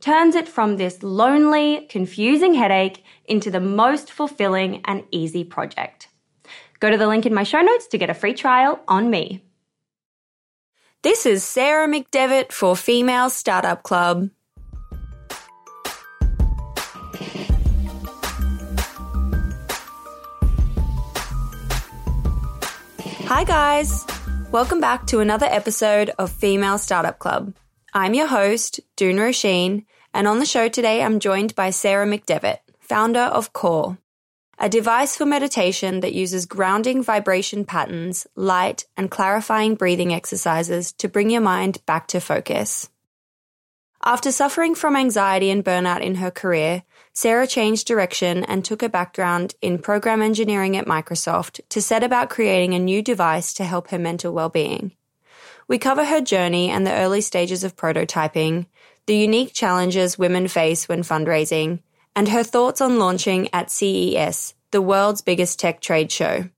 turns it from this lonely, confusing headache into the most fulfilling and easy project. Go to the link in my show notes to get a free trial on me. This is Sarah McDevitt for Female Startup Club. Hi, guys. Welcome back to another episode of Female Startup Club. I'm your host, Doone Roisin, and on the show today, I'm joined by Sarah McDevitt, founder of Core, a device for meditation that uses grounding vibration patterns, light, and clarifying breathing exercises to bring your mind back to focus. After suffering from anxiety and burnout in her career, Sarah changed direction and took a background in program engineering at Microsoft to set about creating a new device to help her mental well-being. We cover her journey and the early stages of prototyping, the unique challenges women face when fundraising, and her thoughts on launching at CES, the world's biggest tech trade show.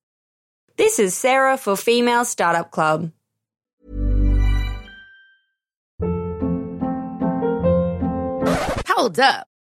This is Sarah for Female Startup Club. Hold up.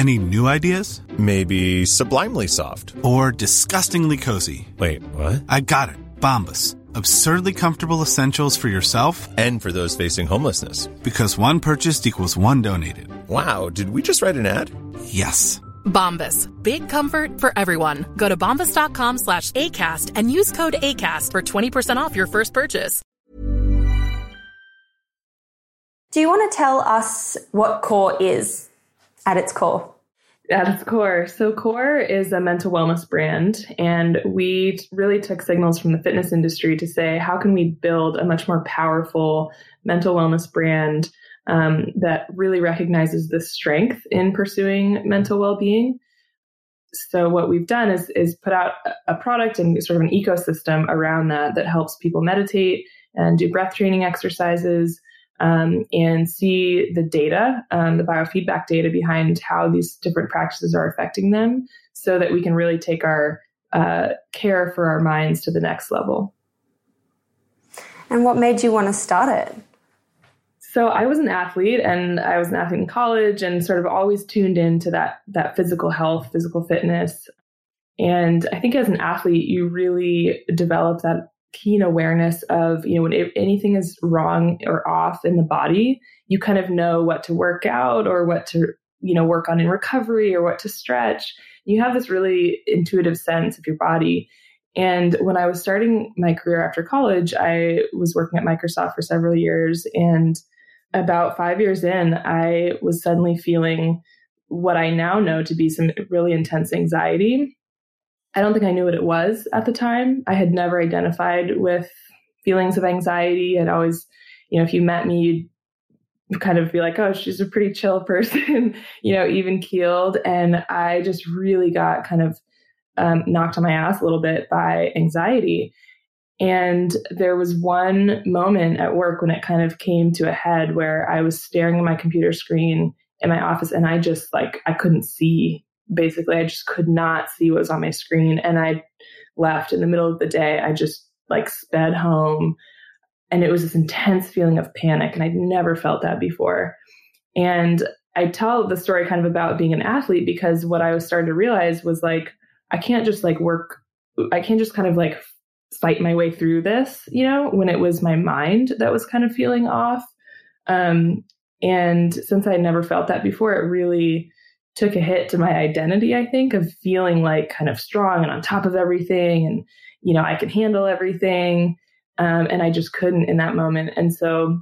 Any new ideas? Maybe sublimely soft. Or disgustingly cozy. Wait, what? I got it. Bombas. Absurdly comfortable essentials for yourself and for those facing homelessness. Because one purchased equals one donated. Wow, did we just write an ad? Yes. Bombas. Big comfort for everyone. Go to bombas.com slash ACAST and use code ACAST for 20% off your first purchase. Do you want to tell us what CORE is at its core? At its core. So, CORE is a mental wellness brand, and we really took signals from the fitness industry to say, how can we build a much more powerful mental wellness brand um, that really recognizes the strength in pursuing mental well being? So, what we've done is, is put out a product and sort of an ecosystem around that that helps people meditate and do breath training exercises um, and see the data, um, the biofeedback data behind how these different practices are affecting them so that we can really take our uh, care for our minds to the next level. And what made you want to start it? So I was an athlete and I was an athlete in college and sort of always tuned into that that physical health, physical fitness. And I think as an athlete, you really develop that keen awareness of, you know, when anything is wrong or off in the body, you kind of know what to work out or what to, you know, work on in recovery or what to stretch. You have this really intuitive sense of your body. And when I was starting my career after college, I was working at Microsoft for several years. And about five years in, I was suddenly feeling what I now know to be some really intense anxiety. I don't think I knew what it was at the time. I had never identified with feelings of anxiety. I'd always, you know, if you met me, you'd kind of be like, oh, she's a pretty chill person, you know, even keeled. And I just really got kind of um, knocked on my ass a little bit by anxiety. And there was one moment at work when it kind of came to a head where I was staring at my computer screen in my office and I just like, I couldn't see basically I just could not see what was on my screen. And I left in the middle of the day. I just like sped home. And it was this intense feeling of panic. And I'd never felt that before. And I tell the story kind of about being an athlete because what I was starting to realize was like, I can't just like work, I can't just kind of like fight my way through this, you know, when it was my mind that was kind of feeling off. Um, and since I never felt that before, it really took a hit to my identity, I think, of feeling like kind of strong and on top of everything and, you know, I can handle everything. Um, and I just couldn't in that moment. And so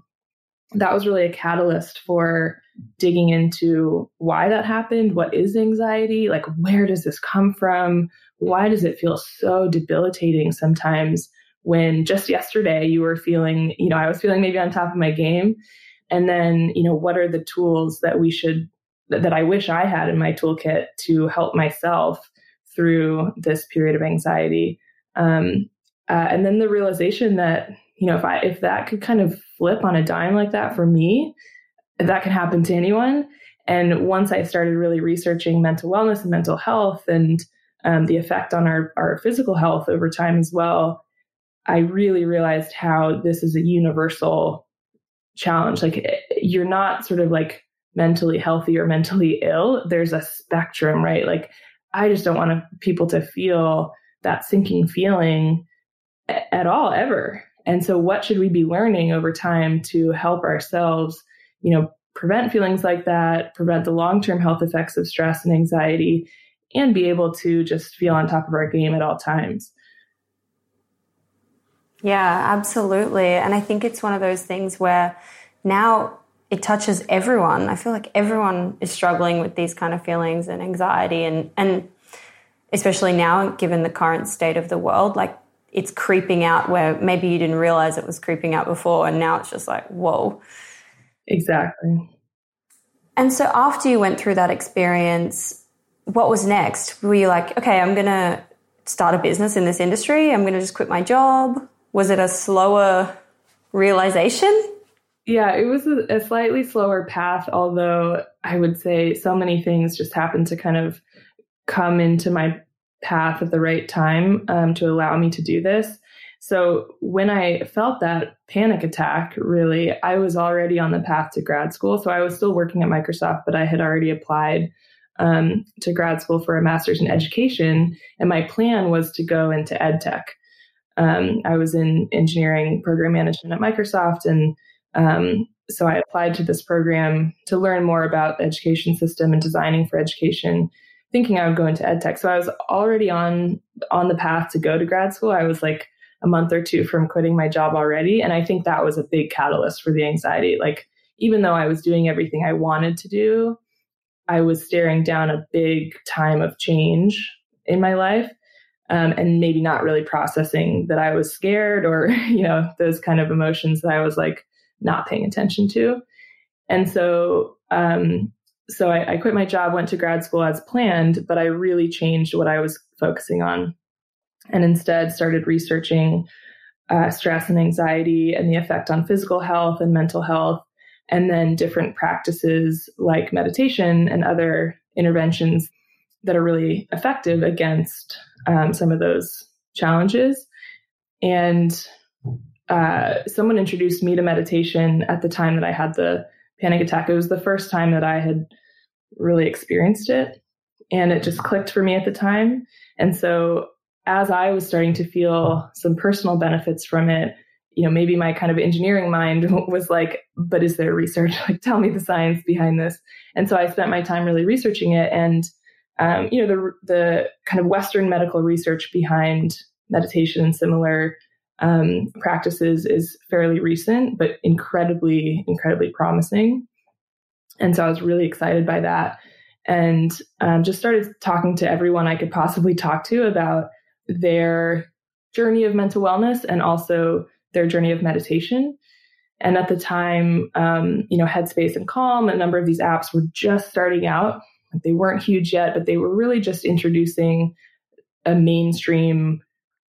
that was really a catalyst for digging into why that happened. What is anxiety? Like, where does this come from? Why does it feel so debilitating sometimes when just yesterday you were feeling, you know, I was feeling maybe on top of my game. And then, you know, what are the tools that we should that I wish I had in my toolkit to help myself through this period of anxiety. Um, uh, and then the realization that you know if I if that could kind of flip on a dime like that for me, that could happen to anyone. And once I started really researching mental wellness and mental health and um, the effect on our, our physical health over time as well, I really realized how this is a universal challenge. Like you're not sort of like mentally healthy or mentally ill, there's a spectrum, right? Like, I just don't want people to feel that sinking feeling at all, ever. And so, what should we be learning over time to help ourselves, you know, prevent feelings like that, prevent the long term health effects of stress and anxiety, and be able to just feel on top of our game at all times? Yeah, absolutely. And I think it's one of those things where now it touches everyone. I feel like everyone is struggling with these kind of feelings and anxiety and and especially now given the current state of the world like it's creeping out where maybe you didn't realize it was creeping out before and now it's just like whoa. Exactly. And so after you went through that experience what was next? Were you like, okay, I'm going to start a business in this industry. I'm going to just quit my job. Was it a slower realization? Yeah, it was a, a, slightly slower path, although I would say so many things just happened to kind of come into my path at the right time um, to allow me to do this. So when I felt that panic attack, really, I was already on the path to grad school. So I was still working at Microsoft, but I had already applied um, to grad school for a master's in education. And my plan was to go into ed tech. Um, I was in engineering program management at Microsoft and um, so I applied to this program to learn more about the education system and designing for education. thinking I would go into ed tech. So I was already on on the path to go to grad school. I was like a month or two from quitting my job already. And I think that was a big catalyst for the anxiety. Like, even though I was doing everything I wanted to do, I was staring down a big time of change in my life. Um, and maybe not really processing that I was scared or, you know, those kind of emotions that I was like not paying attention to. And so, um, so I, I quit my job, went to grad school as planned, but I really changed what I was focusing on and instead started researching uh, stress and anxiety and the effect on physical health and mental health, and then different practices like meditation and other interventions that are really effective against um, some of those challenges. And uh, someone introduced me to meditation at the time that I had the panic attack. It was the first time that I had really experienced it, and it just clicked for me at the time. And so as I was starting to feel some personal benefits from it, you know, maybe my kind of engineering mind was like, but is there research? Like, tell me the science behind this. And so I spent my time really researching it. And, um, you know, the, the kind of Western medical research behind meditation and similar um, practices is fairly recent, but incredibly, incredibly promising. And so I was really excited by that and um, just started talking to everyone I could possibly talk to about their journey of mental wellness and also their journey of meditation. And at the time, um, you know, Headspace and Calm, a number of these apps were just starting out. They weren't huge yet, but they were really just introducing a mainstream,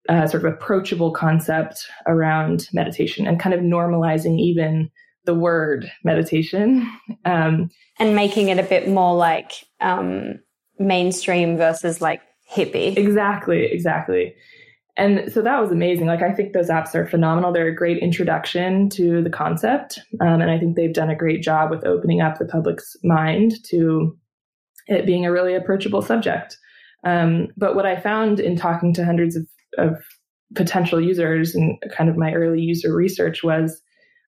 uh, sort of approachable concept around meditation and kind of normalizing even the word meditation. Um, and making it a bit more like um, mainstream versus like hippie. Exactly, exactly. And so that was amazing. Like, I think those apps are phenomenal. They're a great introduction to the concept. Um, and I think they've done a great job with opening up the public's mind to it being a really approachable subject. Um, but what I found in talking to hundreds of, of potential users and kind of my early user research was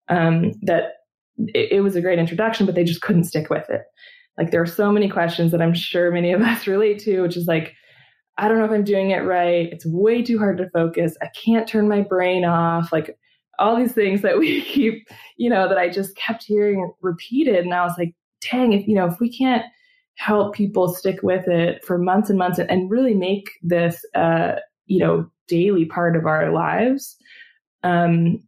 um, that it, it was a great introduction, but they just couldn't stick with it. Like, there are so many questions that I'm sure many of us relate to, which is like, I don't know if I'm doing it right. It's way too hard to focus. I can't turn my brain off. Like all these things that we keep, you know, that I just kept hearing repeated. And I was like, dang, if, you know, if we can't help people stick with it for months and months and, and really make this, uh, you know, daily part of our lives, um,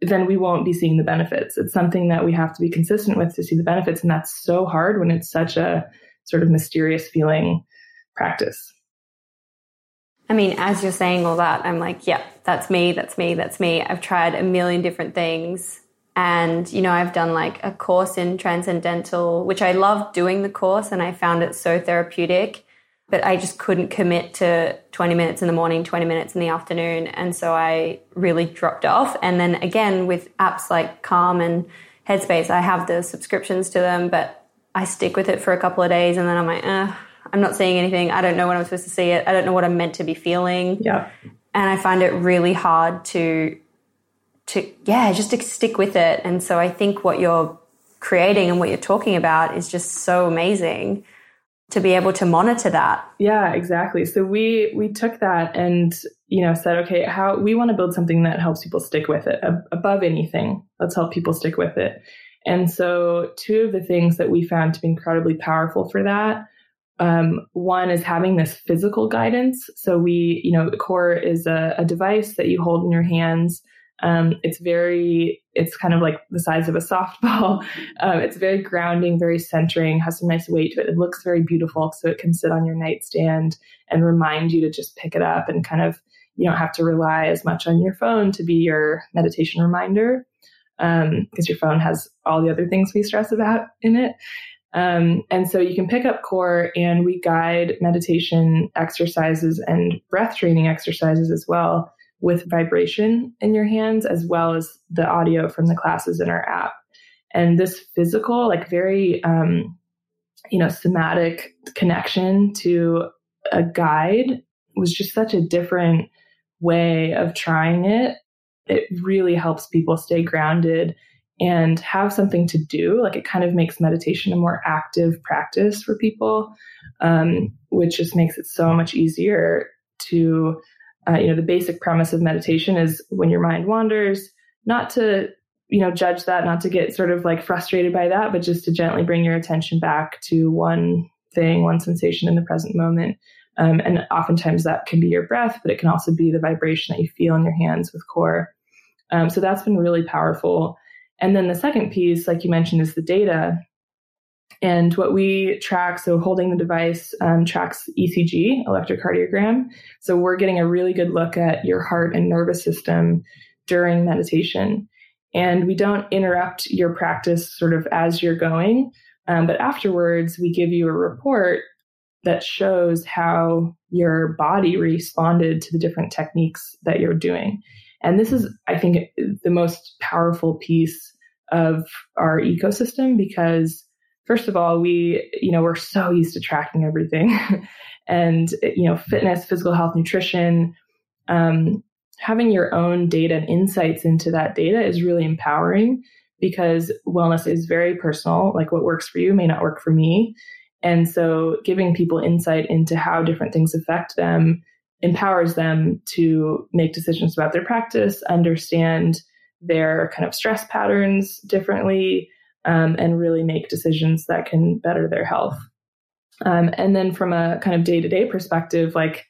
then we won't be seeing the benefits. It's something that we have to be consistent with to see the benefits. And that's so hard when it's such a sort of mysterious feeling practice. I mean, as you're saying all that, I'm like, yeah, that's me, that's me, that's me. I've tried a million different things. And, you know, I've done like a course in transcendental, which I loved doing the course and I found it so therapeutic. But I just couldn't commit to 20 minutes in the morning, 20 minutes in the afternoon. And so I really dropped off. And then again, with apps like Calm and Headspace, I have the subscriptions to them, but I stick with it for a couple of days and then I'm like, eh, I'm not seeing anything. I don't know when I'm supposed to see it. I don't know what I'm meant to be feeling. Yeah. And I find it really hard to to yeah, just to stick with it. And so I think what you're creating and what you're talking about is just so amazing to be able to monitor that. Yeah, exactly. So we we took that and you know said, okay, how we want to build something that helps people stick with it above anything. Let's help people stick with it. And so two of the things that we found to be incredibly powerful for that um, one is having this physical guidance. So we, you know, core is a, a device that you hold in your hands. Um, it's very, it's kind of like the size of a softball. Um, it's very grounding, very centering, has some nice weight to it. It looks very beautiful, so it can sit on your nightstand and remind you to just pick it up and kind of, you don't have to rely as much on your phone to be your meditation reminder because um, your phone has all the other things we stress about in it. Um, and so you can pick up core and we guide meditation exercises and breath training exercises as well with vibration in your hands, as well as the audio from the classes in our app. And this physical, like very, um, you know, somatic connection to a guide was just such a different way of trying it. It really helps people stay grounded and have something to do. Like it kind of makes meditation a more active practice for people, um, which just makes it so much easier to, uh, you know, the basic premise of meditation is when your mind wanders, not to, you know, judge that, not to get sort of like frustrated by that, but just to gently bring your attention back to one thing, one sensation in the present moment. Um, and oftentimes that can be your breath, but it can also be the vibration that you feel in your hands with core. Um, so that's been really powerful. And then the second piece, like you mentioned, is the data. And what we track, so holding the device um, tracks ECG, electrocardiogram. So we're getting a really good look at your heart and nervous system during meditation. And we don't interrupt your practice sort of as you're going, um, but afterwards, we give you a report that shows how your body responded to the different techniques that you're doing. And this is, I think, the most powerful piece of our ecosystem because first of all, we, you know, we're so used to tracking everything and, you know, fitness, physical health, nutrition, um, having your own data and insights into that data is really empowering because wellness is very personal. Like what works for you may not work for me. And so giving people insight into how different things affect them empowers them to make decisions about their practice, understand their kind of stress patterns differently, um, and really make decisions that can better their health. Um, and then from a kind of day to day perspective, like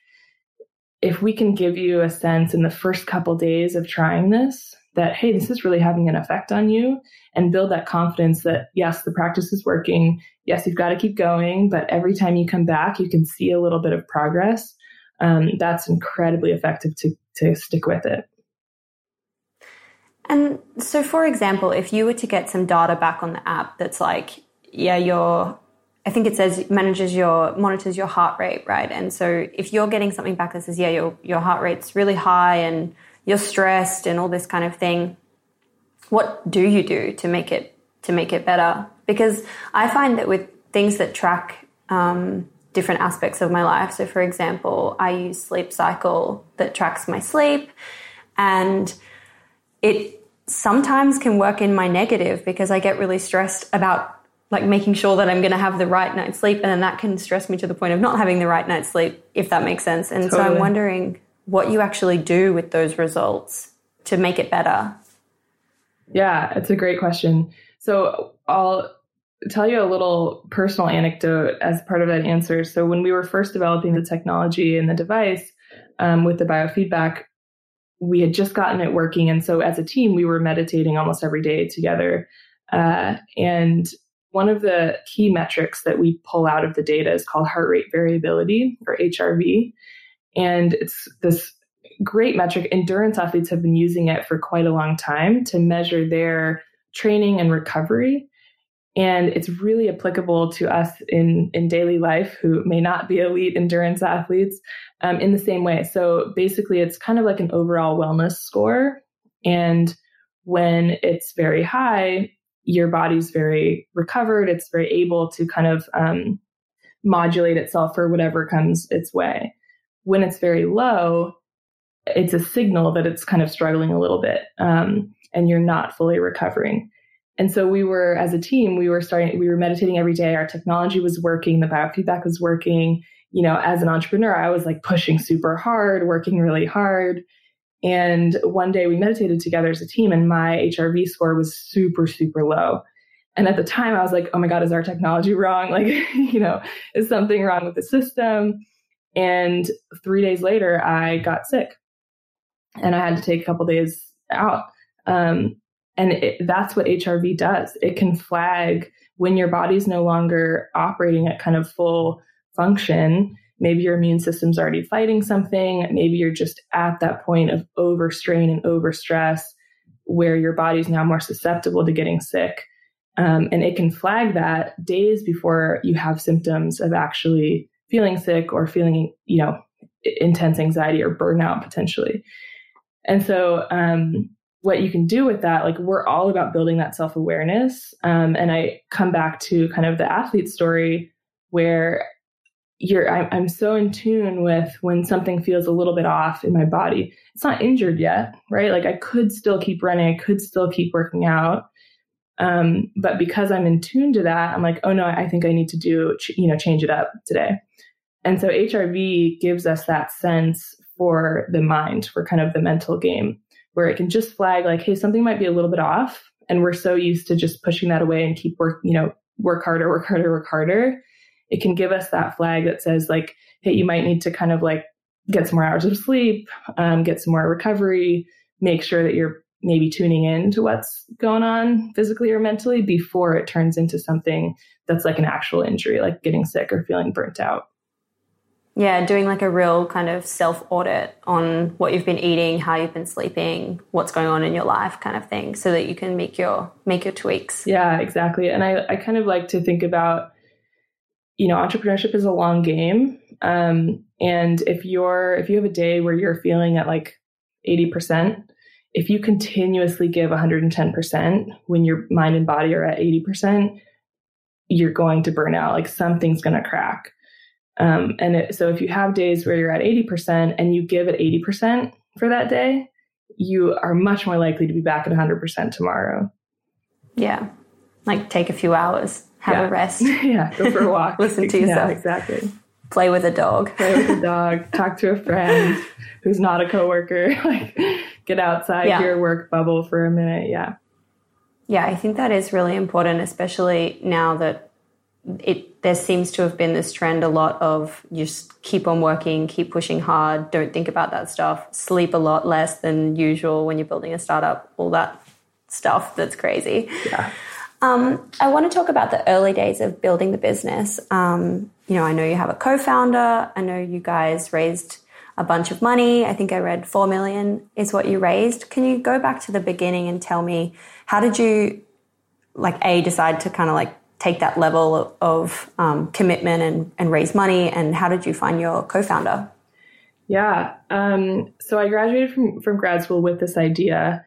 if we can give you a sense in the first couple days of trying this that, hey, this is really having an effect on you, and build that confidence that, yes, the practice is working. Yes, you've got to keep going, but every time you come back, you can see a little bit of progress. Um, that's incredibly effective to, to stick with it. And so, for example, if you were to get some data back on the app that's like, yeah, your, I think it says manages your, monitors your heart rate, right? And so if you're getting something back that says, yeah, your, your heart rate's really high and you're stressed and all this kind of thing, what do you do to make it, to make it better? Because I find that with things that track, um, different aspects of my life. So, for example, I use Sleep Cycle that tracks my sleep, and it sometimes can work in my negative because I get really stressed about like making sure that I'm going to have the right night's sleep. And then that can stress me to the point of not having the right night's sleep, if that makes sense. And totally. so I'm wondering what you actually do with those results to make it better. Yeah, it's a great question. So I'll tell you a little personal anecdote as part of that answer. So when we were first developing the technology and the device um, with the biofeedback, we had just gotten it working. And so as a team, we were meditating almost every day together. Uh, and one of the key metrics that we pull out of the data is called heart rate variability or HRV. And it's this great metric. Endurance athletes have been using it for quite a long time to measure their training and recovery. And it's really applicable to us in, in daily life who may not be elite endurance athletes um, in the same way. So basically, it's kind of like an overall wellness score. And when it's very high, your body's very recovered. It's very able to kind of um, modulate itself for whatever comes its way. When it's very low, it's a signal that it's kind of struggling a little bit um, and you're not fully recovering. And so we were, as a team, we were starting, we were meditating every day. Our technology was working, the biofeedback was working. You know, as an entrepreneur, I was like pushing super hard, working really hard. And one day we meditated together as a team, and my HRV score was super, super low. And at the time, I was like, oh my God, is our technology wrong? Like, you know, is something wrong with the system? And three days later, I got sick and I had to take a couple days out. Um, and it, that's what HRV does. It can flag when your body's no longer operating at kind of full function. Maybe your immune system's already fighting something. Maybe you're just at that point of overstrain and overstress where your body's now more susceptible to getting sick. Um, and it can flag that days before you have symptoms of actually feeling sick or feeling, you know, intense anxiety or burnout potentially. And so, um, what you can do with that, like we're all about building that self awareness. Um, and I come back to kind of the athlete story where you're, I'm, I'm so in tune with when something feels a little bit off in my body. It's not injured yet, right? Like I could still keep running, I could still keep working out, Um, but because I'm in tune to that, I'm like, oh no, I think I need to do, you know, change it up today. And so HRV gives us that sense for the mind, for kind of the mental game, where it can just flag like, hey, something might be a little bit off. And we're so used to just pushing that away and keep work, you know, work harder, work harder, work harder. It can give us that flag that says like, hey, you might need to kind of like get some more hours of sleep, um, get some more recovery, make sure that you're maybe tuning in to what's going on physically or mentally before it turns into something that's like an actual injury, like getting sick or feeling burnt out. Yeah, doing like a real kind of self audit on what you've been eating, how you've been sleeping, what's going on in your life kind of thing so that you can make your make your tweaks. Yeah, exactly. And I, I kind of like to think about, you know, entrepreneurship is a long game. Um, and if you're if you have a day where you're feeling at like 80%, if you continuously give 110% when your mind and body are at 80%, you're going to burn out. Like something's going to crack. Um, and it, so if you have days where you're at 80% and you give at 80% for that day, you are much more likely to be back at 100% tomorrow. Yeah. Like take a few hours, have yeah. a rest. yeah. Go for a walk. Listen to yourself. Yeah, exactly. Play with a dog. Play with a dog. talk to a friend who's not a coworker. like get outside yeah. your work bubble for a minute. Yeah. Yeah. I think that is really important, especially now that it there seems to have been this trend a lot of just keep on working, keep pushing hard, don't think about that stuff, sleep a lot less than usual when you're building a startup, all that stuff that's crazy. Yeah. Um, I want to talk about the early days of building the business. Um, you know, I know you have a co-founder. I know you guys raised a bunch of money. I think I read four million is what you raised. Can you go back to the beginning and tell me how did you, like, a decide to kind of like take that level of um, commitment and, and raise money? And how did you find your co founder? Yeah. Um, so I graduated from, from grad school with this idea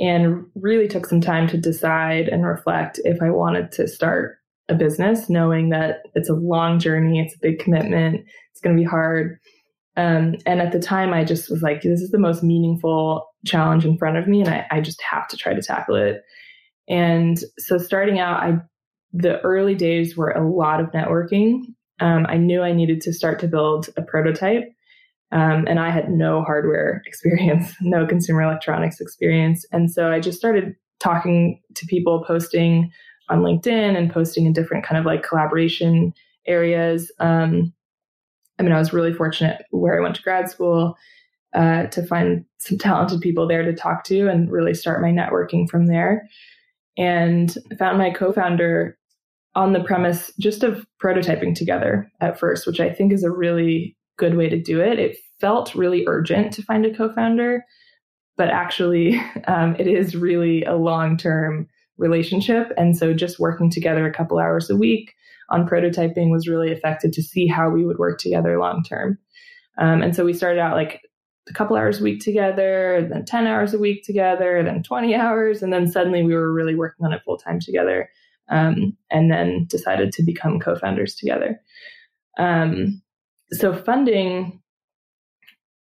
and really took some time to decide and reflect if I wanted to start a business, knowing that it's a long journey, it's a big commitment, it's going to be hard. Um, and at the time, I just was like, this is the most meaningful challenge in front of me, and I, I just have to try to tackle it. And so, starting out, I the early days were a lot of networking. Um, I knew I needed to start to build a prototype. Um, and I had no hardware experience, no consumer electronics experience. And so I just started talking to people, posting on LinkedIn and posting in different kind of like collaboration areas. Um, I mean, I was really fortunate where I went to grad school uh, to find some talented people there to talk to and really start my networking from there. And I found my co founder on the premise just of prototyping together at first, which I think is a really good way to do it. It felt really urgent to find a co founder, but actually, um, it is really a long term relationship. And so just working together a couple hours a week on prototyping was really effective to see how we would work together long term. Um, and so we started out like a couple hours a week together, then 10 hours a week together, then 20 hours. And then suddenly we were really working on it full time together um, and then decided to become co-founders together. Um, so funding,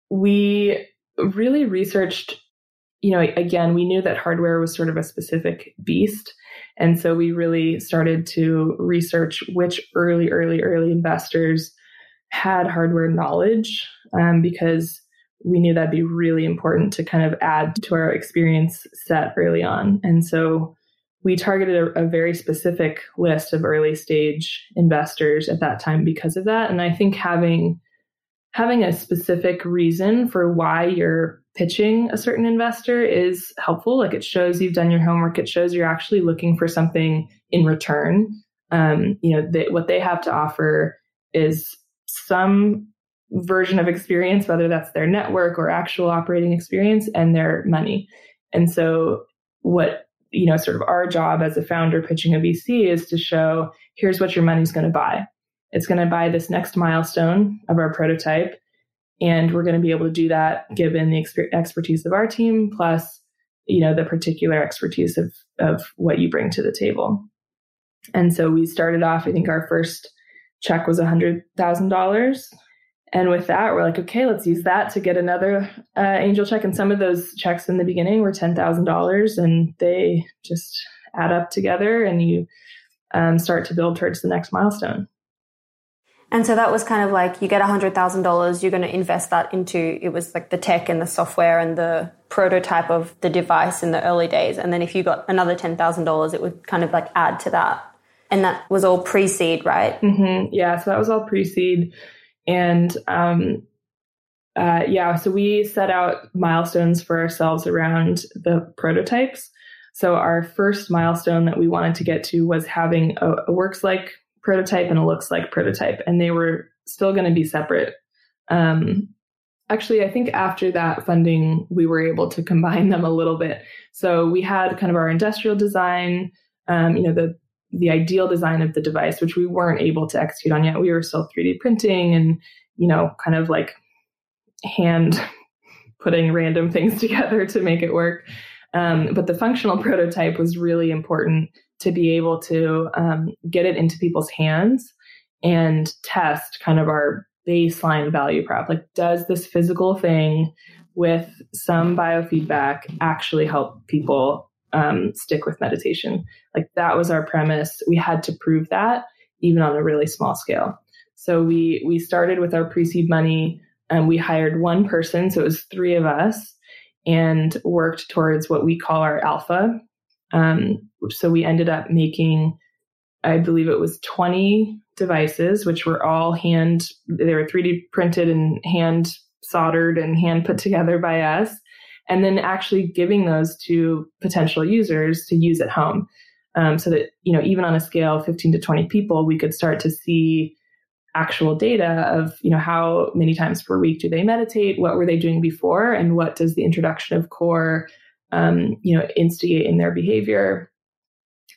we really researched. You know, again, we knew that hardware was sort of a specific beast. And so we really started to research which early, early, early investors had hardware knowledge um, because we knew that'd be really important to kind of add to our experience set early on. And so we targeted a, a, very specific list of early stage investors at that time because of that. And i think having having a specific reason for why you're pitching a certain investor is helpful. Like it shows you've done your homework. It shows you're actually looking for something in return. Um, you know they, what they have to offer is some version of experience whether that's their network or actual operating experience and their money. And so what you know, sort of our job as a founder pitching a VC is to show here's what your money's going to buy. It's going to buy this next milestone of our prototype. And we're going to be able to do that given the exper- expertise of our team, plus, you know, the particular expertise of, of what you bring to the table. And so we started off, I think our first check was $100,000 and with that, we're like, okay, let's use that to get another uh, angel check. And some of those checks in the beginning were $10,000 and they just add up together and you um, start to build towards the next milestone. And so that was kind of like you get $100,000, you're going to invest that into it was like the tech and the software and the prototype of the device in the early days. And then if you got another $10,000, it would kind of like add to that. And that was all pre seed, right? Mm-hmm. Yeah. So that was all pre seed. And um, uh, yeah, so we set out milestones for ourselves around the prototypes. So our first milestone that we wanted to get to was having a, a works like prototype and a looks like prototype, and they were still going to be separate. Um, actually, I think after that funding, we were able to combine them a little bit. So we had kind of our industrial design, um, you know, the the ideal design of the device, which we weren't able to execute on yet. We were still 3D printing and, you know, kind of like hand putting random things together to make it work. Um, but the functional prototype was really important to be able to um, get it into people's hands and test kind of our baseline value prop. Like, does this physical thing with some biofeedback actually help people um, stick with meditation? Like, that was our premise. We had to prove that even on a really small scale. So we we started with our pre-seed money and we hired one person, so it was three of us, and worked towards what we call our alpha, um, so we ended up making, I believe it was 20 devices, which were all hand, they were 3D printed and hand soldered and hand put together by us. And then actually giving those to potential users to use at home. Um, so that, you know, even on a scale of 15 to 20 people, we could start to see actual data of, you know, how many times per week do they meditate? What were they doing before? And what does the introduction of core um, you know, instigate in their behavior.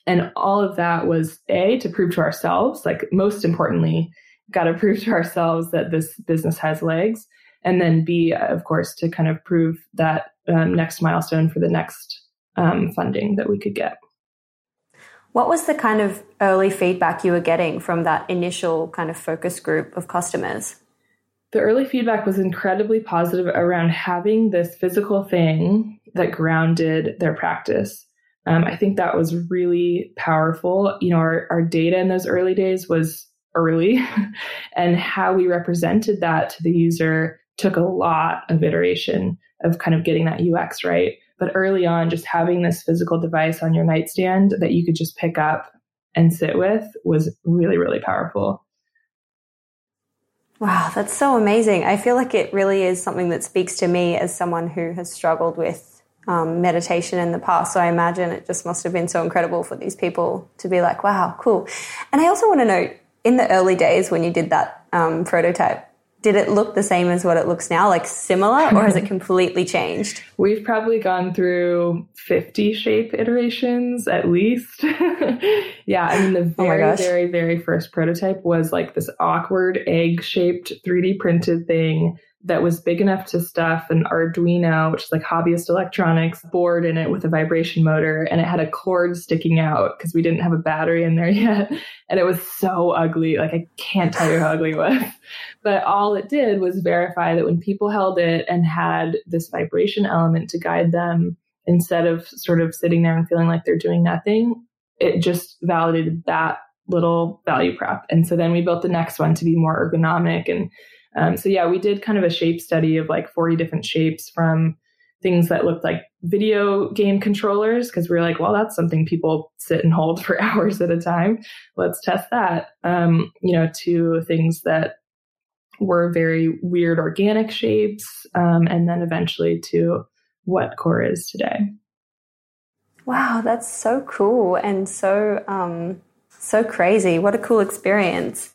And all of that was A, to prove to ourselves, like most importantly, got to prove to ourselves that this business has legs. And then B, of course, to kind of prove that um, next milestone for the next um, funding that we could get. What was the kind of early feedback you were getting from that initial kind of focus group of customers? The early feedback was incredibly positive around having this physical thing that grounded their practice. Um, I think that was really powerful. You know, our, our data in those early days was early, and how we represented that to the user took a lot of iteration of kind of getting that UX right. But early on, just having this physical device on your nightstand that you could just pick up and sit with was really, really powerful. Wow, that's so amazing. I feel like it really is something that speaks to me as someone who has struggled with um, meditation in the past. So I imagine it just must have been so incredible for these people to be like, wow, cool. And I also want to know in the early days when you did that um, prototype, did it look the same as what it looks now, like similar, or has it completely changed? We've probably gone through 50 shape iterations at least. yeah, I mean, the oh very, oh very, very first prototype was like this awkward egg shaped 3D printed thing that was big enough to stuff an Arduino, which is like hobbyist electronics, board in it with a vibration motor, and it had a cord sticking out because we didn't have a battery in there yet. And it was so ugly. Like, I can't tell you how ugly it was. But all it did was verify that when people held it and had this vibration element to guide them, instead of sort of sitting there and feeling like they're doing nothing, it just validated that little value prop. And so then we built the next one to be more ergonomic and um, so yeah, we did kind of a shape study of like 40 different shapes from things that looked like video game controllers because we were like, well, that's something people sit and hold for hours at a time. Let's test that. Um, you know, to things that were very weird organic shapes, um, and then eventually to what core is today. Wow, that's so cool and so um, so crazy. What a cool experience.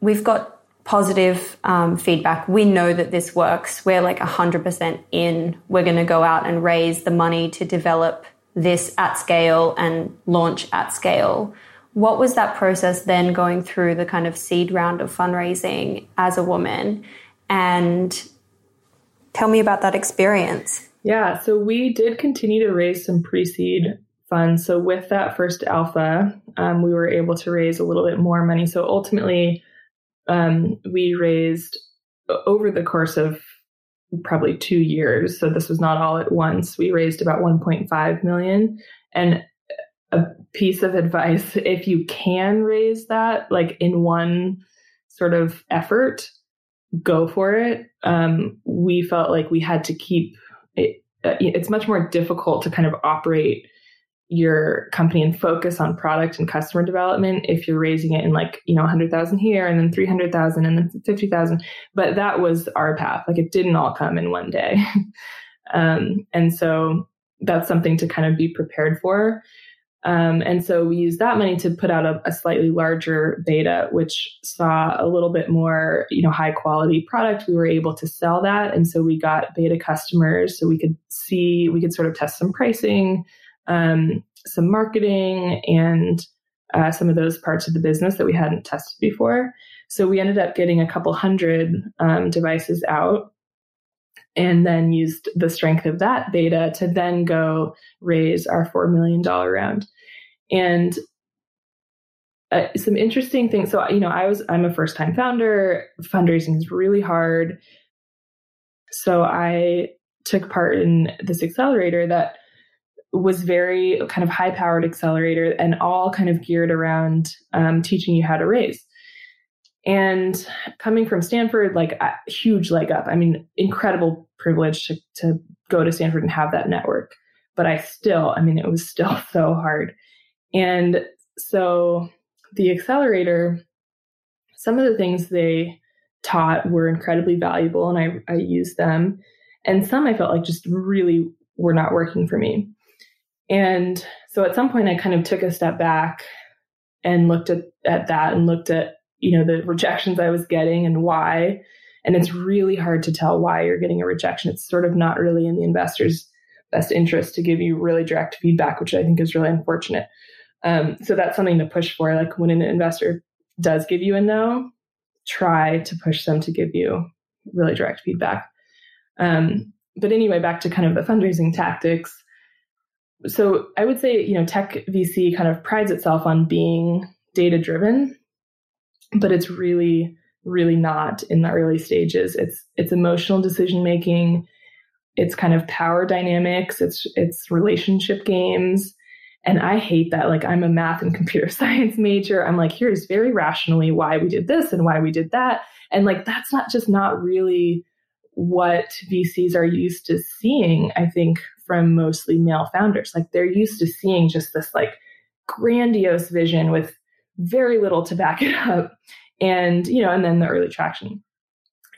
we've got positive um, feedback, we know that this works, we're like 100% in, we're going to go out and raise the money to develop this at scale and launch at scale. What was that process then going through the kind of seed round of fundraising as a woman? And tell me about that experience. Yeah, so we did continue to raise some pre seed funds. So with that first alpha, um, we were able to raise a little bit more money. So ultimately, um, we raised over the course of probably two years. So this was not all at once. We raised about 1.5 million. And a piece of advice if you can raise that, like in one sort of effort, go for it. Um, we felt like we had to keep it. Uh, it's much more difficult to kind of operate your company and focus on product and customer development if you're raising it in like you know 100000 here and then 300000 and then 50000 but that was our path. Like it didn't all come in one day. Um, and so that's something to kind of be prepared for. Um, and so we used that money to put out a, a, slightly larger beta, which saw a little bit more, you know, high quality product. We were able to sell that, and so we got beta customers, so we could see, we could sort of test some pricing, um, some marketing, and uh, some of those parts of the business that we hadn't tested before. So we ended up getting a couple hundred um, devices out and then used the strength of that beta to then go raise our $4 million round. And uh, some interesting things. So, you know, I was, I'm a first time founder. Fundraising is really hard. So I took part in this accelerator that was very kind of high powered accelerator and all kind of geared around um, teaching you how to raise. And coming from Stanford, like a huge leg up. I mean, incredible privilege to, to go to Stanford and have that network. But I still, I mean, it was still so hard. And so the accelerator, some of the things they taught were incredibly valuable and I, I used them. And some I felt like just really were not working for me. And so at some point I kind of took a step back and looked at, at that and looked at, you know, the rejections I was getting and why. And it's really hard to tell why you're getting a rejection. It's sort of not really in the investor's best interest to give you really direct feedback, which I think is really unfortunate. Um, so that's something to push for. Like when an investor does give you a no, try to push them to give you really direct feedback. Um, but anyway, back to kind of the fundraising tactics. So I would say, you know, tech VC kind of prides itself on being data driven, but it's really, really not in the early stages. It's it's emotional decision making, it's kind of power dynamics, it's it's relationship games. And I hate that. Like I'm a math and computer science major. I'm like, here's very rationally why we did this and why we did that. And like that's not just not really what VCs are used to seeing, I think, from mostly male founders. Like they're used to seeing just this like grandiose vision with very little to back it up. And, you know, and then the early traction.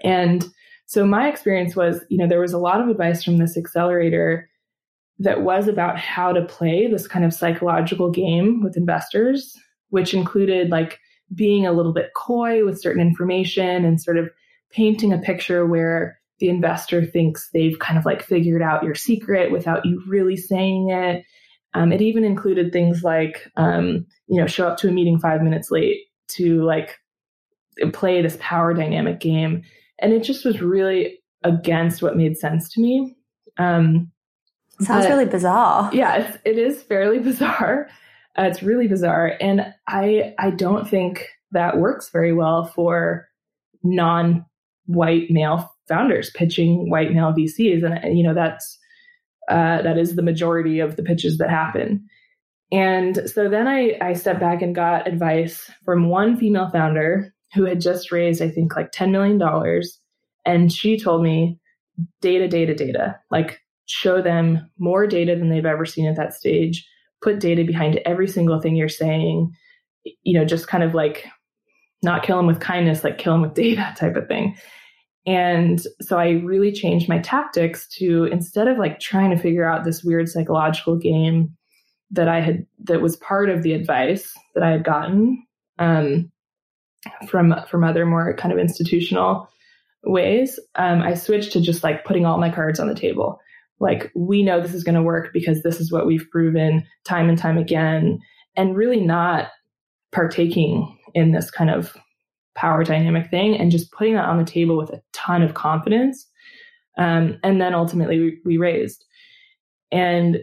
And so my experience was, you know, there was a lot of advice from this accelerator that was about how to play this kind of psychological game with investors, which included like being a little bit coy with certain information and sort of painting a picture where the investor thinks they've kind of like figured out your secret without you really saying it. Um, it even included things like, um, you know, show up to a meeting five minutes late to like play this power dynamic game. And it just was really against what made sense to me. Um, Sounds really bizarre. Yeah, it's, it is fairly bizarre. Uh, it's really bizarre, and I I don't think that works very well for non-white male founders pitching white male VCs, and you know that's uh, that is the majority of the pitches that happen. And so then I, I stepped back and got advice from one female founder who had just raised, I think, like $10 million. And she told me data, data, data, like show them more data than they've ever seen at that stage, put data behind every single thing you're saying, you know, just kind of like not kill them with kindness, like kill them with data type of thing. And so I really changed my tactics to instead of like trying to figure out this weird psychological game that I had that was part of the advice that I had gotten um, from from other more kind of institutional ways, um, I switched to just like putting all my cards on the table. Like we know this is going to work because this is what we've proven time and time again, and really not partaking in this kind of power dynamic thing and just putting that on the table with a ton of confidence. Um, and then ultimately we, we raised. And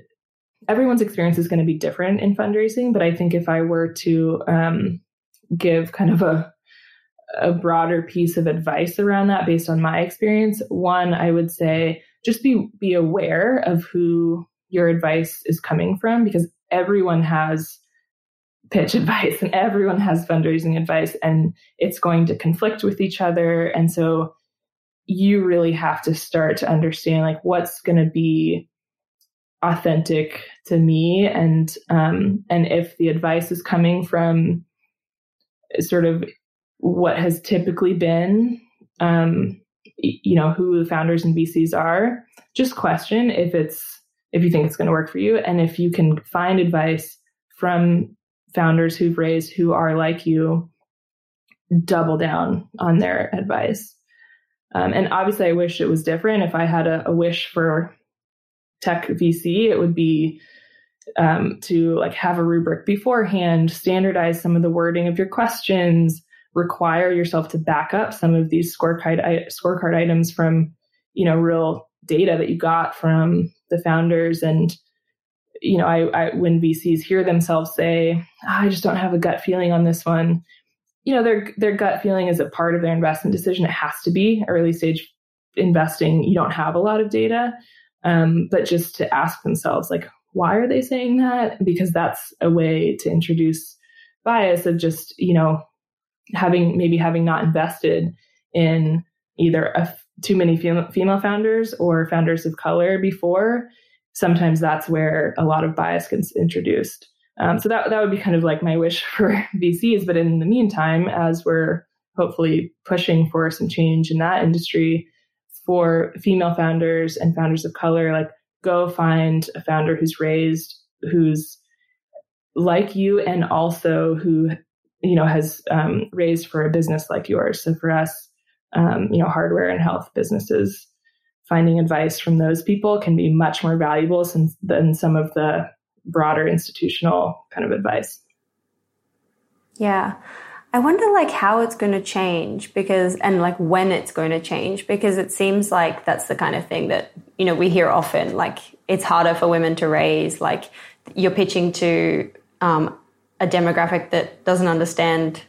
everyone's experience is going to be different in fundraising, but I think if I were to um, give kind of a a broader piece of advice around that based on my experience, one, I would say just be be aware of who your advice is coming from because everyone has pitch advice and everyone has fundraising advice and it's going to conflict with each other and so you really have to start to understand like what's going to be authentic to me and um and if the advice is coming from sort of what has typically been um you know who the founders and VCs are just question if it's if you think it's going to work for you and if you can find advice from founders who've raised who are like you double down on their advice. Um, and obviously, I wish it was different. If I had a, a wish for tech VC, it would be um, to like have a rubric beforehand, standardize some of the wording of your questions, require yourself to back up some of these scorecard scorecard items from you know real data that you got from the founders and you know, I, I when VCs hear themselves say, oh, "I just don't have a gut feeling on this one," you know, their their gut feeling is a part of their investment decision. It has to be early stage investing. You don't have a lot of data, um, but just to ask themselves, like, why are they saying that? Because that's a way to introduce bias of just you know having maybe having not invested in either a, too many female, female founders or founders of color before sometimes that's where a lot of bias gets introduced. Um, so that that would be kind of like my wish for VCs. But in the meantime, as we're hopefully pushing for some change in that industry for female founders and founders of color, like go find a founder who's raised who's like you and also who you know has um, raised for a business like yours. So for us, um, you know, hardware and health businesses, finding advice from those people can be much more valuable since, than some of the broader institutional kind of advice. Yeah. I wonder like how it's going to change because and like when it's going to change because it seems like that's the kind of thing that you know we hear often like it's harder for women to raise like you're pitching to um, a demographic that doesn't understand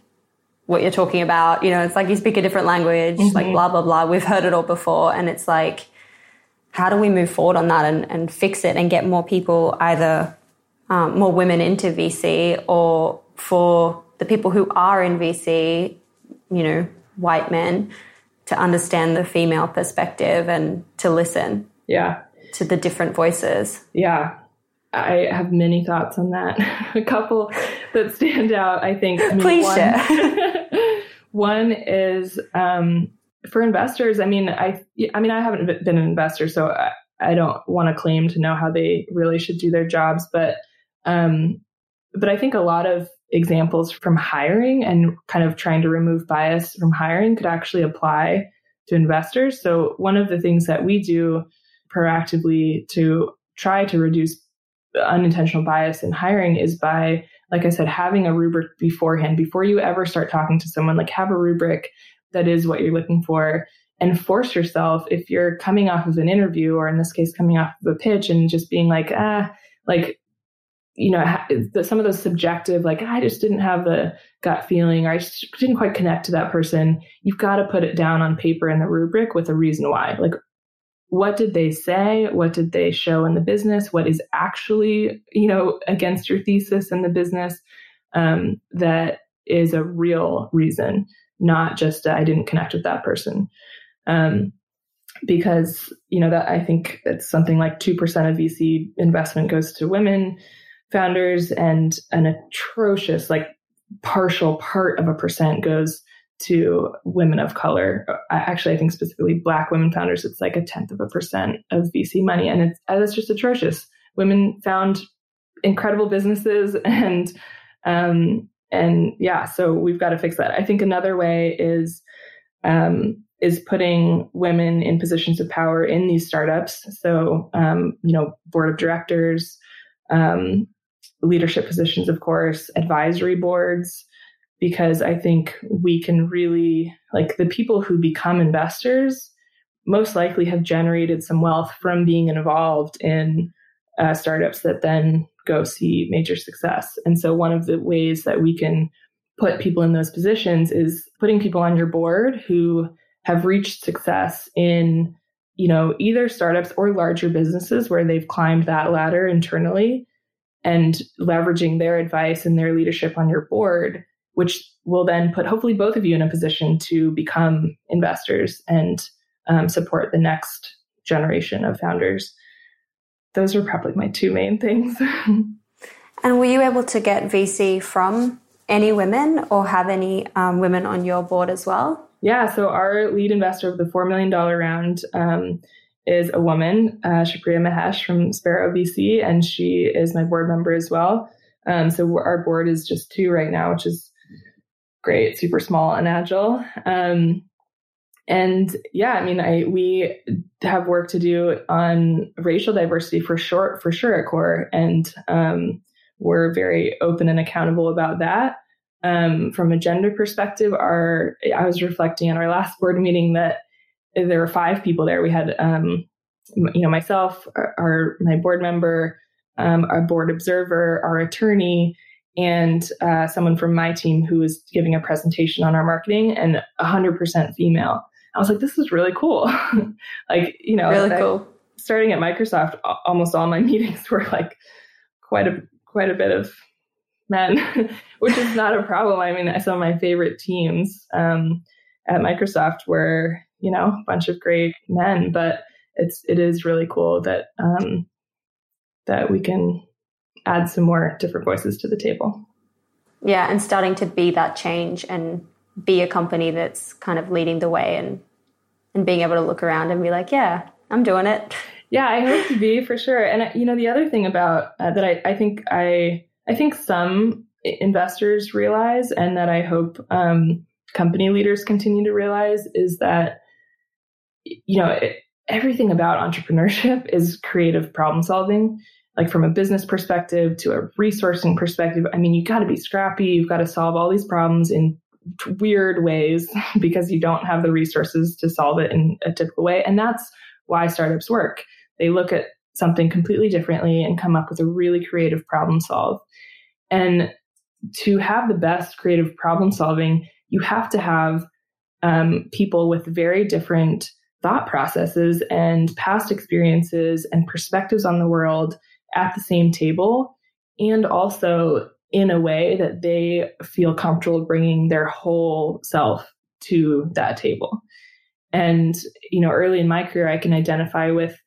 what you're talking about you know it's like you speak a different language mm-hmm. like blah blah blah we've heard it all before and it's like how do we move forward on that and, and fix it and get more people either um, more women into VC or for the people who are in VC, you know, white men, to understand the female perspective and to listen. Yeah. To the different voices. Yeah. I have many thoughts on that. a couple that stand out, I think. I mean, Please one, share. one is um, for investors. I mean, I, I mean, I haven't been an investor, so I, I don't want to claim to know how they really should do their jobs, but, um, but I think a lot of examples from hiring and kind of trying to remove bias from hiring could actually apply to investors. So, one of the things that we do proactively to try to reduce unintentional bias in hiring is by, like I said, having a rubric beforehand. Before you ever start talking to someone, like have a rubric that is what you're looking for and force yourself if you're coming off of an interview or in this case coming off of a pitch and just being like ah like you know, some of those subjective, like, I just didn't have the gut feeling or I didn't quite connect to that person. You've got to put it down on paper in the rubric with a reason why. Like, what did they say? What did they show in the business? What is actually, you know, against your thesis in the business? Um, that is a real reason, not just I didn't connect with that person. Um, because, you know, that I think it's something like 2% of VC investment goes to women founders and an atrocious, like partial part of a percent goes to women of color. Actually, I think specifically black women founders, it's like a tenth of a percent of VC money. And it's, it's just atrocious. Women found incredible businesses and, um, and yeah, so we've got to fix that. I think another way is, um, is putting women in positions of power in these startups. So, um, you know, board of directors, um, leadership positions, of course, advisory boards, because I think we can really, like, the people who become investors most likely have generated some wealth from being involved in uh, startups that then go see major success. And so, one of the ways that we can put people in those positions is putting people on your board who have reached success in you know either startups or larger businesses where they've climbed that ladder internally and leveraging their advice and their leadership on your board, which will then put hopefully both of you in a position to become investors and um, support the next generation of founders. Those are probably my two main things. and were you able to get VC from any women or have any um, women on your board as well? Yeah, so our lead investor of the $4 million round um, is a woman, uh, Shripriya Mahesh from Spero VC, and she is my board member as well. Um, so our board is just two right now, which is great, super small and agile. Um, and yeah, I mean, I we have work to do on racial diversity for sure, for sure at Core, and um, we're very open and accountable about that. Um, from a gender perspective, our I was reflecting on our last board meeting that there were five people there. We had, um, you know, myself, our, our my board member, um, our board observer, our attorney, and uh, someone from my team who was giving a presentation on our marketing, and 100% female. I was like, this is really cool. like, you know, really cool. starting at Microsoft, almost all my meetings were like quite a quite a bit of men, which is not a problem. I mean, some of my favorite teams um, at Microsoft were you know, a bunch of great men, but it's it is really cool that um, that we can add some more different voices to the table. Yeah, and starting to be that change and be a company that's kind of leading the way and and being able to look around and be like, yeah, I'm doing it. Yeah, I hope to be for sure. And you know, the other thing about uh, that I, I think I I think some investors realize, and that I hope um, company leaders continue to realize, is that you know it, everything about entrepreneurship is creative problem solving. Like from a business perspective to a resourcing perspective, I mean, you got to be scrappy. You've got to solve all these problems in weird ways because you don't have the resources to solve it in a typical way. And that's why startups work. They look at something completely differently and come up with a really creative problem solve. And to have the best creative problem solving, you have to have um, people with very different thought processes and past experiences and perspectives on the world at the same table. And also in a way that they feel comfortable bringing their whole self to that table. And, you know, early in my career, I can identify with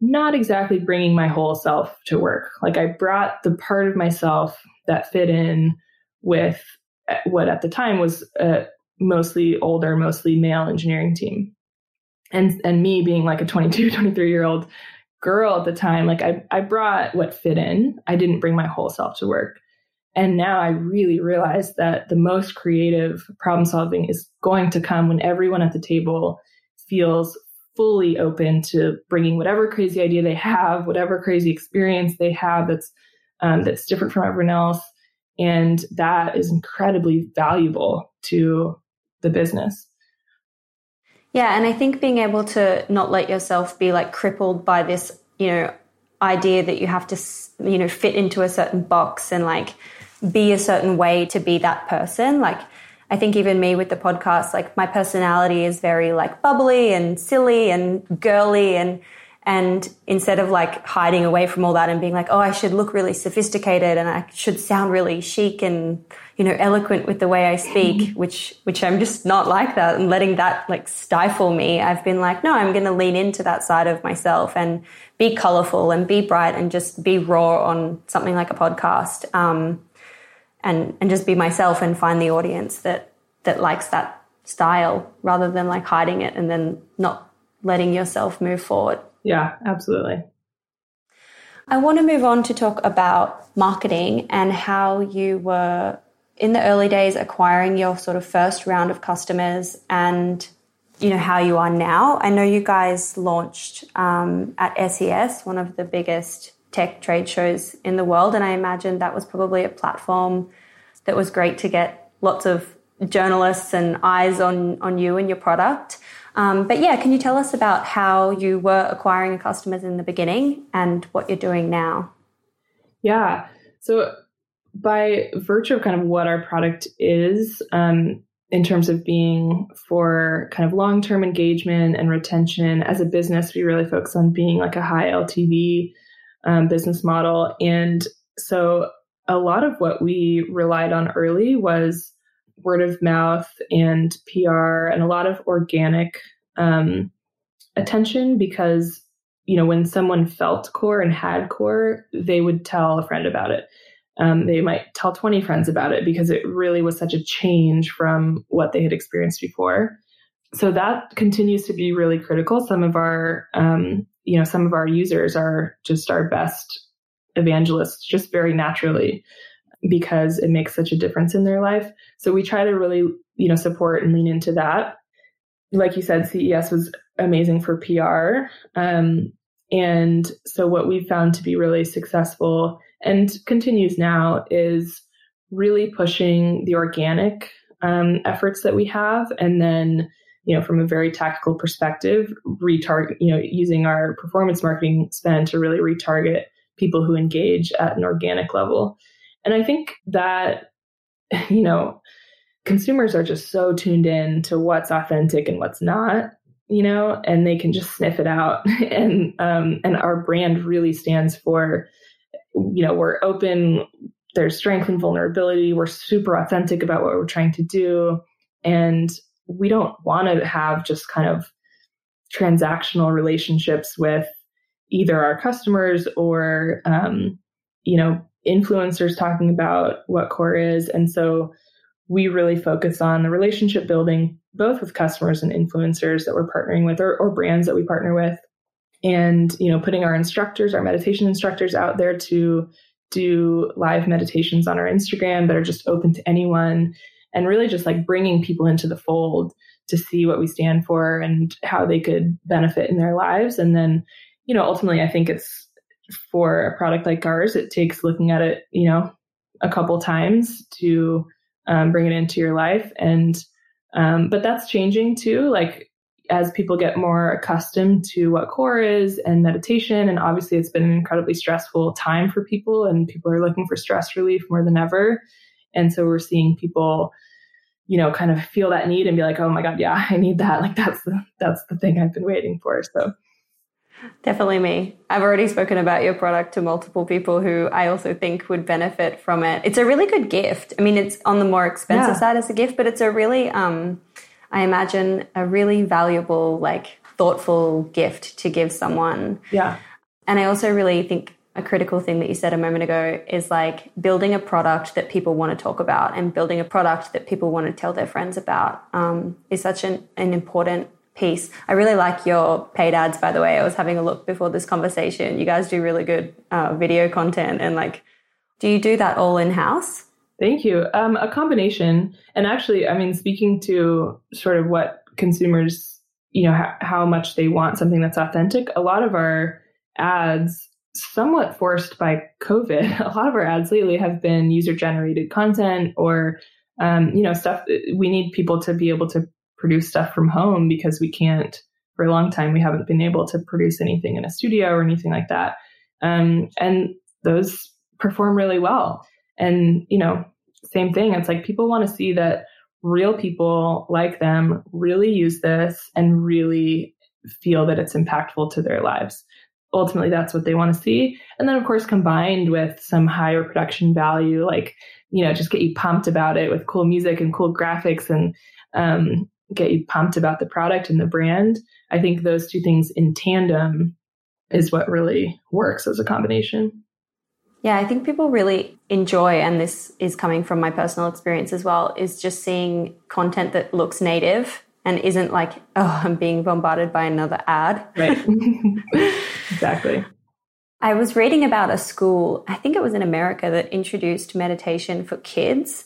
not exactly bringing my whole self to work. Like I brought the part of myself that fit in with uh, what at the time was a mostly older, mostly male engineering team. And, and me being like a 22, 23 year old girl at the time, like I, I brought what fit in. I didn't bring my whole self to work. And now I really realize that the most creative problem solving is going to come when everyone at the table feels fully open to bringing whatever crazy idea they have, whatever crazy experience they have that's um, that's different from everyone else, and that is incredibly valuable to the business. Yeah, and I think being able to not let yourself be like crippled by this, you know, idea that you have to, you know, fit into a certain box and like be a certain way to be that person. Like, I think even me with the podcast, like my personality is very like bubbly and silly and girly and and instead of like hiding away from all that and being like, oh, I should look really sophisticated and I should sound really chic and, you know, eloquent with the way I speak, which, which I'm just not like that and letting that like stifle me. I've been like, no, I'm going to lean into that side of myself and be colorful and be bright and just be raw on something like a podcast. Um, and and just be myself and find the audience that that likes that style rather than like hiding it and then not letting yourself move forward. Yeah, absolutely. I want to move on to talk about marketing and how you were in the early days acquiring your sort of first round of customers and you know how you are now. I know you guys launched um, at CES, one of the biggest tech trade shows in the world. And I imagine that was probably a platform that was great to get lots of journalists and eyes on, on you and your product. Um, but yeah, can you tell us about how you were acquiring customers in the beginning and what you're doing now? Yeah. So, by virtue of kind of what our product is, um, in terms of being for kind of long term engagement and retention, as a business, we really focus on being like a high LTV um, business model. And so a lot of what we relied on early was word of mouth and PR and a lot of organic um, attention because, you know, when someone felt core and had core, they would tell a friend about it. Um, they might tell 20 friends about it because it really was such a change from what they had experienced before. So that continues to be really critical. Some of our um, you know, some of our users are just our best evangelists just very naturally because it makes such a difference in their life. So we try to really, you know, support and lean into that. Like you said, CES was amazing for PR. Um, and so what we've found to be really successful and continues now is really pushing the organic um, efforts that we have and then you know, from a very tactical perspective, retarget, you know, using our performance marketing spend to really retarget people who engage at an organic level. And I think that, you know, consumers are just so tuned in to what's authentic and what's not, you know, and they can just sniff it out. and um, and our brand really stands for, you know, we're open. There's strength and vulnerability. We're super authentic about what we're trying to do, and we don't want to have just kind of transactional relationships with either our customers or um, you know influencers talking about what core is. And so we really focus on the relationship building both with customers and influencers that we're partnering with or, or brands that we partner with. And you know putting our instructors our meditation instructors out there to do live meditations on our instagram that are just open to anyone and really just like bringing people into the fold to see what we stand for and how they could benefit in their lives. And then you know ultimately i think it's for a product like ours it takes looking at it you know a couple times to um, bring it into your life. And um, but that's changing too like as people get more accustomed to what core is and meditation and obviously it's been an incredibly stressful time for people and people are looking for stress relief more than ever. And so we're seeing people you know kind of feel that need and be like oh my god yeah i need that. Like that's the that's the thing i've been waiting for. So Definitely me. I've already spoken about your product to multiple people who I also think would benefit from it. It's a really good gift. I mean, it's on the more expensive yeah. side as a gift, but it's a really um, I imagine a really valuable, like thoughtful gift to give someone. Yeah. And I also really think a critical thing that you said a moment ago is like building a product that people want to talk about and building a product that people want to tell their friends about um, is such an, an important piece. I really like your paid ads, by the way. I was having a look before this conversation. You guys do really good uh, video content and like, do you do that all in house? Thank you. Um, a combination. And actually, I mean, speaking to sort of what consumers, you know, ha- how much they want something that's authentic, a lot of our ads, somewhat forced by COVID, a lot of our ads lately have been user generated content or, um, you know, stuff. We need people to be able to produce stuff from home because we can't, for a long time, we haven't been able to produce anything in a studio or anything like that. Um, and those perform really well. And, you know, same thing. It's like people want to see that real people like them really use this and really feel that it's impactful to their lives. Ultimately, that's what they want to see. And then, of course, combined with some higher production value, like, you know, just get you pumped about it with cool music and cool graphics and um, get you pumped about the product and the brand. I think those two things in tandem is what really works as a combination. Yeah, I think people really enjoy, and this is coming from my personal experience as well, is just seeing content that looks native and isn't like, oh, I'm being bombarded by another ad. Right. exactly. I was reading about a school, I think it was in America, that introduced meditation for kids.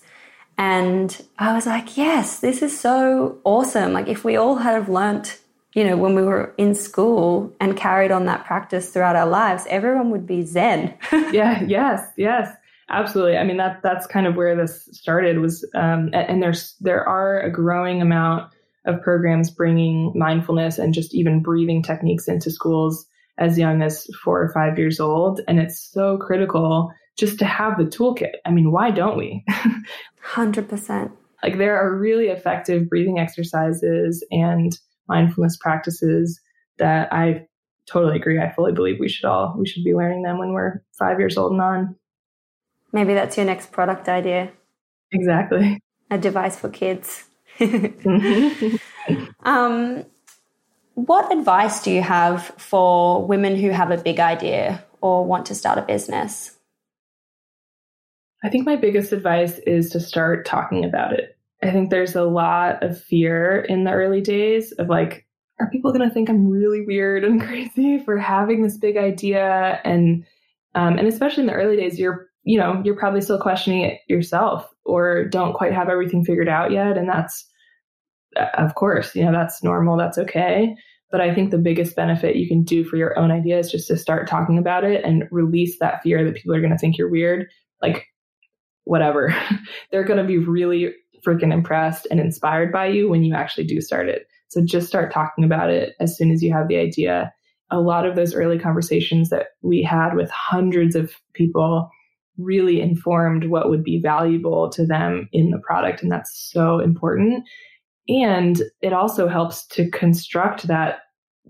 And I was like, yes, this is so awesome. Like, if we all had learnt you know, when we were in school and carried on that practice throughout our lives, everyone would be Zen. yeah, yes, yes, absolutely. I mean, that that's kind of where this started was, um, and there's there are a growing amount of programs bringing mindfulness and just even breathing techniques into schools as young as four or five years old, and it's so critical just to have the toolkit. I mean, why don't we? Hundred percent. Like there are really effective breathing exercises and mindfulness practices that I totally agree. I fully believe we should all we should be learning them when we're five years old and on. Maybe that's your next product idea. Exactly. A device for kids. um, what advice do you have for women who have a big idea or want to start a business? I think my biggest advice is to start talking about it. I think there's a lot of fear in the early days of like, are people going to think I'm really weird and crazy for having this big idea? And um, and especially in the early days, you're you know you're probably still questioning it yourself or don't quite have everything figured out yet, and that's of course you know that's normal, that's okay. But I think the biggest benefit you can do for your own idea is just to start talking about it and release that fear that people are going to think you're weird. Like whatever, they're going to be really freaking impressed and inspired by you when you actually do start it. So just start talking about it as soon as you have the idea. A lot of those early conversations that we had with hundreds of people really informed what would be valuable to them in the product. And that's so important. And it also helps to construct that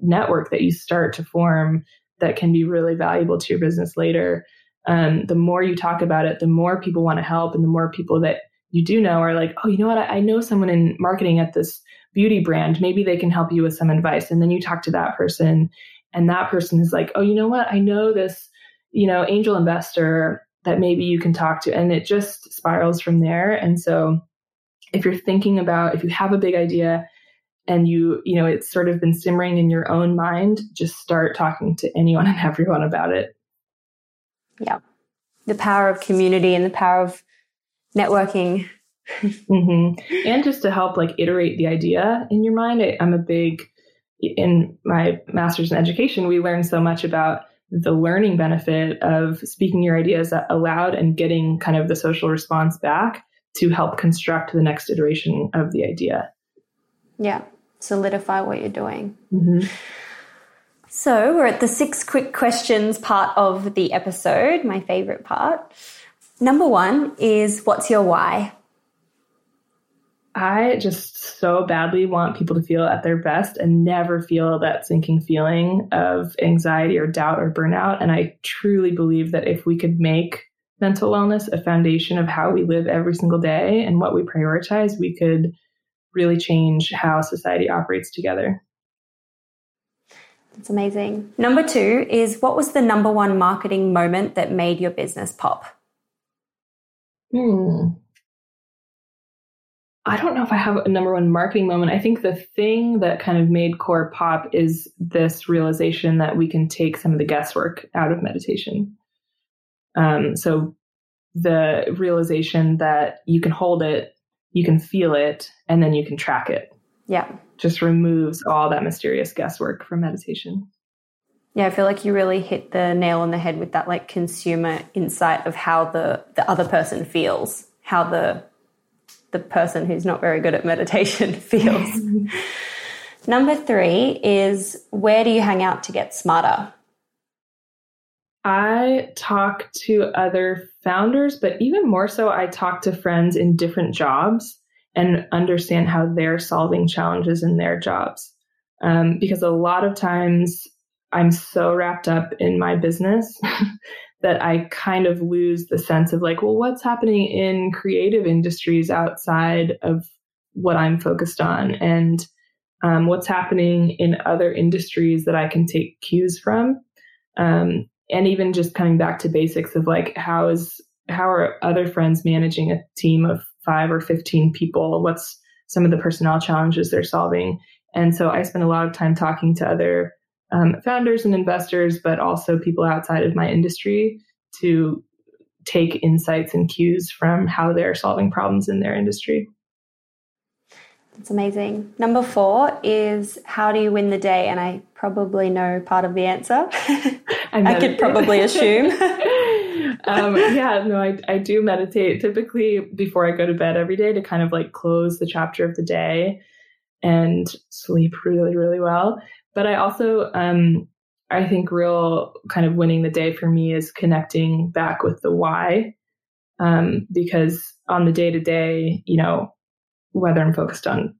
network that you start to form that can be really valuable to your business later. Um, the more you talk about it, the more people want to help, and the more people that you do know are like, oh, you know what? I, I know someone in marketing at this beauty brand. Maybe they can help you with some advice. And then you talk to that person, and that person is like, oh, you know what? I know this, you know, angel investor that maybe you can talk to. And it just spirals from there. And so if you're thinking about, if you have a big idea, and you, you know, it's sort of been simmering in your own mind, just start talking to anyone and everyone about it. Yeah. The power of community and the power of networking. mm-hmm. And just to help like iterate the idea in your mind. I, I'm a big, in my master's in education, we learn so much about the learning benefit of speaking your ideas aloud and getting kind of the social response back to help construct the next iteration of the idea. Yeah, solidify what you're doing. Mm-hmm. So, we're at the six quick questions part of the episode, my favorite part. Number one is what's your why? I just so badly want people to feel at their best and never feel that sinking feeling of anxiety or doubt or burnout. And I truly believe that if we could make mental wellness a foundation of how we live every single day and what we prioritize, we could really change how society operates together. That's amazing. Number two is what was the number one marketing moment that made your business pop? Hmm. I don't know if I have a number one marketing moment. I think the thing that kind of made core pop is this realization that we can take some of the guesswork out of meditation. Um, so the realization that you can hold it, you can feel it, and then you can track it. Yeah. Just removes all that mysterious guesswork from meditation. Yeah, I feel like you really hit the nail on the head with that like consumer insight of how the the other person feels, how the the person who's not very good at meditation feels. Number three is where do you hang out to get smarter? I talk to other founders, but even more so, I talk to friends in different jobs and understand how they're solving challenges in their jobs. Um, because a lot of times I'm so wrapped up in my business that I kind of lose the sense of like, well, what's happening in creative industries outside of what I'm focused on, and um, what's happening in other industries that I can take cues from, um, and even just coming back to basics of like, how is how are other friends managing a team of five or fifteen people? What's some of the personnel challenges they're solving? And so I spend a lot of time talking to other um, founders and investors, but also people outside of my industry to take insights and cues from how they're solving problems in their industry. That's amazing. Number four is how do you win the day? And I probably know part of the answer. I could probably assume. um, yeah, no, I, I do meditate typically before I go to bed every day to kind of like close the chapter of the day and sleep really, really well. But I also, um, I think real kind of winning the day for me is connecting back with the why. Um, because on the day to day, you know, whether I'm focused on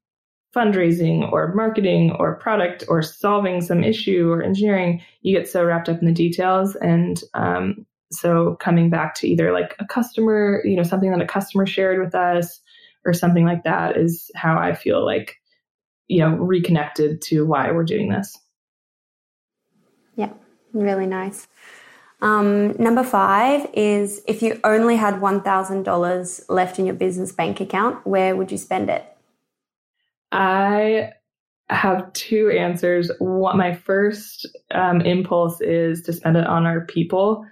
fundraising or marketing or product or solving some issue or engineering, you get so wrapped up in the details. And um, so coming back to either like a customer, you know, something that a customer shared with us or something like that is how I feel like you know, reconnected to why we're doing this. Yeah, really nice. Um, number five is if you only had $1,000 left in your business bank account, where would you spend it? I have two answers. What my first um, impulse is to spend it on our people.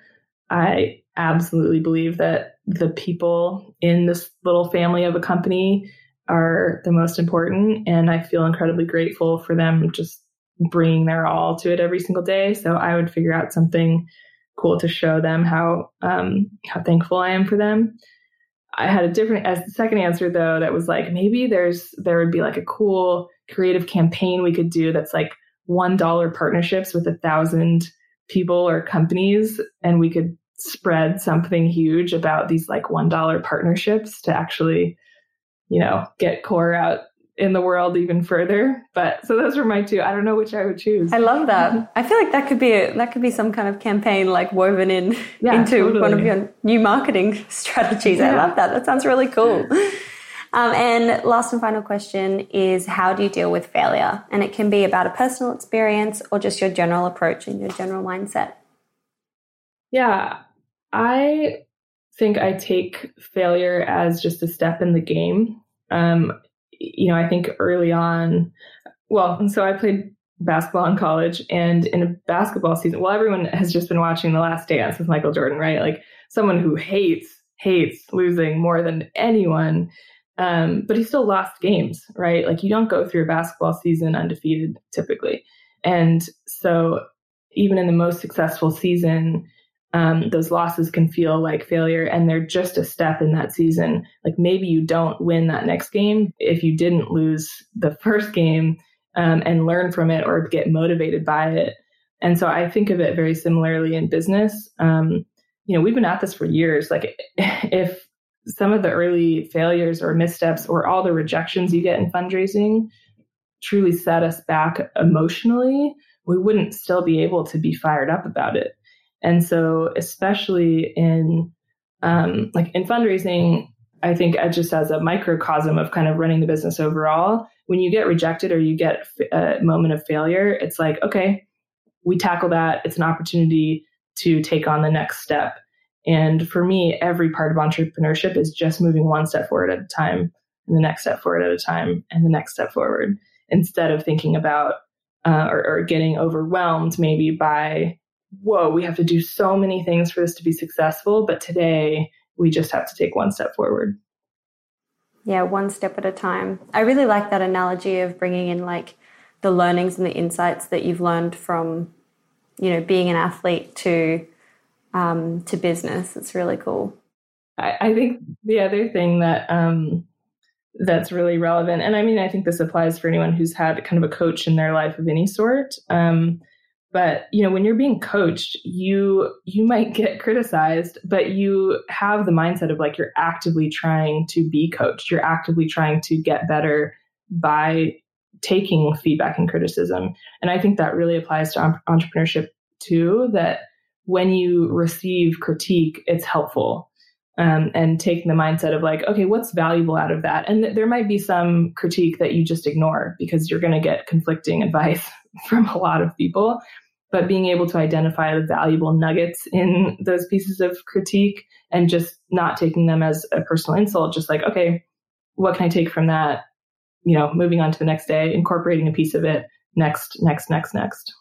I absolutely believe that the people in this little family of a company are the most important. And I feel incredibly grateful for them just bringing their all to it every single day. So I would figure out something cool to show them how um, how thankful I am for them. I had a different as the second answer though that was like maybe there's there would be like a cool creative campaign we could do that's like one dollar partnerships with a thousand people or companies and we could spread something huge about these like one dollar partnerships to actually you know, get core out in the world even further. But so those were my two. I don't know which I would choose. I love that. I feel like that could be a, that could be some kind of campaign like woven in yeah, into totally. one of your new marketing strategies. Yeah. I love that. That sounds really cool. Um, and last and final question is how do you deal with failure? And it can be about a personal experience or just your general approach and your general mindset. Yeah, I think I take failure as just a step in the game um, you know, I think early on, well, so I played basketball in college and in a basketball season, well, everyone has just been watching The Last Dance with Michael Jordan, right? Like someone who hates, hates losing more than anyone. Um, but he still lost games, right? Like you don't go through a basketball season undefeated typically. And so even in the most successful season, um, those losses can feel like failure and they're just a step in that season. Like maybe you don't win that next game if you didn't lose the first game um, and learn from it or get motivated by it. And so I think of it very similarly in business. Um, you know, we've been at this for years. Like if some of the early failures or missteps or all the rejections you get in fundraising truly set us back emotionally, we wouldn't still be able to be fired up about it. And so, especially in um, like in fundraising, I think just as a microcosm of kind of running the business overall, when you get rejected or you get a moment of failure, it's like, okay, we tackle that. It's an opportunity to take on the next step. And for me, every part of entrepreneurship is just moving one step forward at a time, and the next step forward at a time, and the next step forward, instead of thinking about uh, or, or getting overwhelmed maybe by, whoa, we have to do so many things for this to be successful. But today, we just have to take one step forward. Yeah, one step at a time. I really like that analogy of bringing in like the learnings and the insights that you've learned from, you know, being an athlete to um, to business. It's really cool. I, I think the other thing that um, that's really relevant, and I mean, I think this applies for anyone who's had kind of a coach in their life of any sort. Um, but you know when you're being coached you you might get criticized but you have the mindset of like you're actively trying to be coached. You're actively trying to get better by taking feedback and criticism. And i think that really applies to entrepreneurship too that when you receive critique it's helpful um, and taking the mindset of like okay what's valuable out of that? And th- there might be some critique that you just ignore because you're going to get conflicting advice from a lot of people but being able to identify the valuable nuggets in those pieces of critique and just not taking them as a personal insult, just like, okay, what can I take from that? You know, moving on to the next day, incorporating a piece of it next, next, next, next.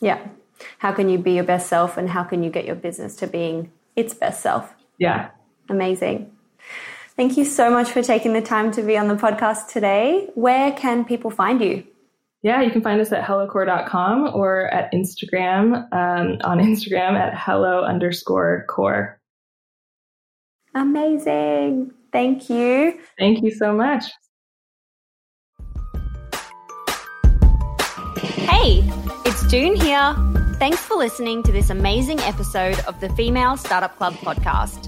Yeah. How can you be your best self and how can you get your business to being its best self? Yeah. Amazing. Thank you so much for taking the time to be on the podcast today. Where can people find you? Yeah, you can find us at hellocore.com or at Instagram, um, on Instagram at hello underscore core. Amazing. Thank you. Thank you so much. Hey, it's June here. Thanks for listening to this amazing episode of the Female Startup Club podcast.